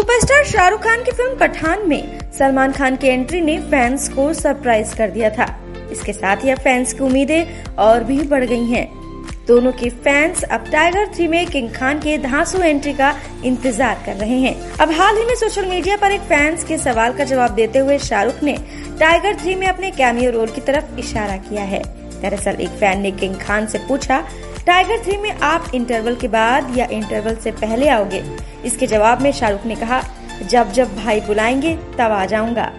Superstar Shahrukh Khan की film Pathan में सलमान खान की एंट्री ने फैंस को सरप्राइज़ कर दिया था। इसके साथ ही अब फैंस की उम्मीदें और भी बढ़ गई हैं। दोनों के फैंस अब टाइगर थ्री में किंग खान के धांसू एंट्री का इंतज़ार कर रहे हैं। अब हाल ही में सोशल मीडिया पर एक फैंस के सवाल का जवाब देते हुए शाहरुख ने टाइगर थ्री में अपने कैमियो रोल की तरफ़ इशारा किया है। दरअसल एक फ़ैन ने किंग खान से पूछा टाइगर थ्री में आप इंटरवल के बाद या इंटरवल से पहले आओगे। इसके जवाब में शाहरुख ने कहा, जब जब भाई बुलाएँगे, तब आ जाऊँगा।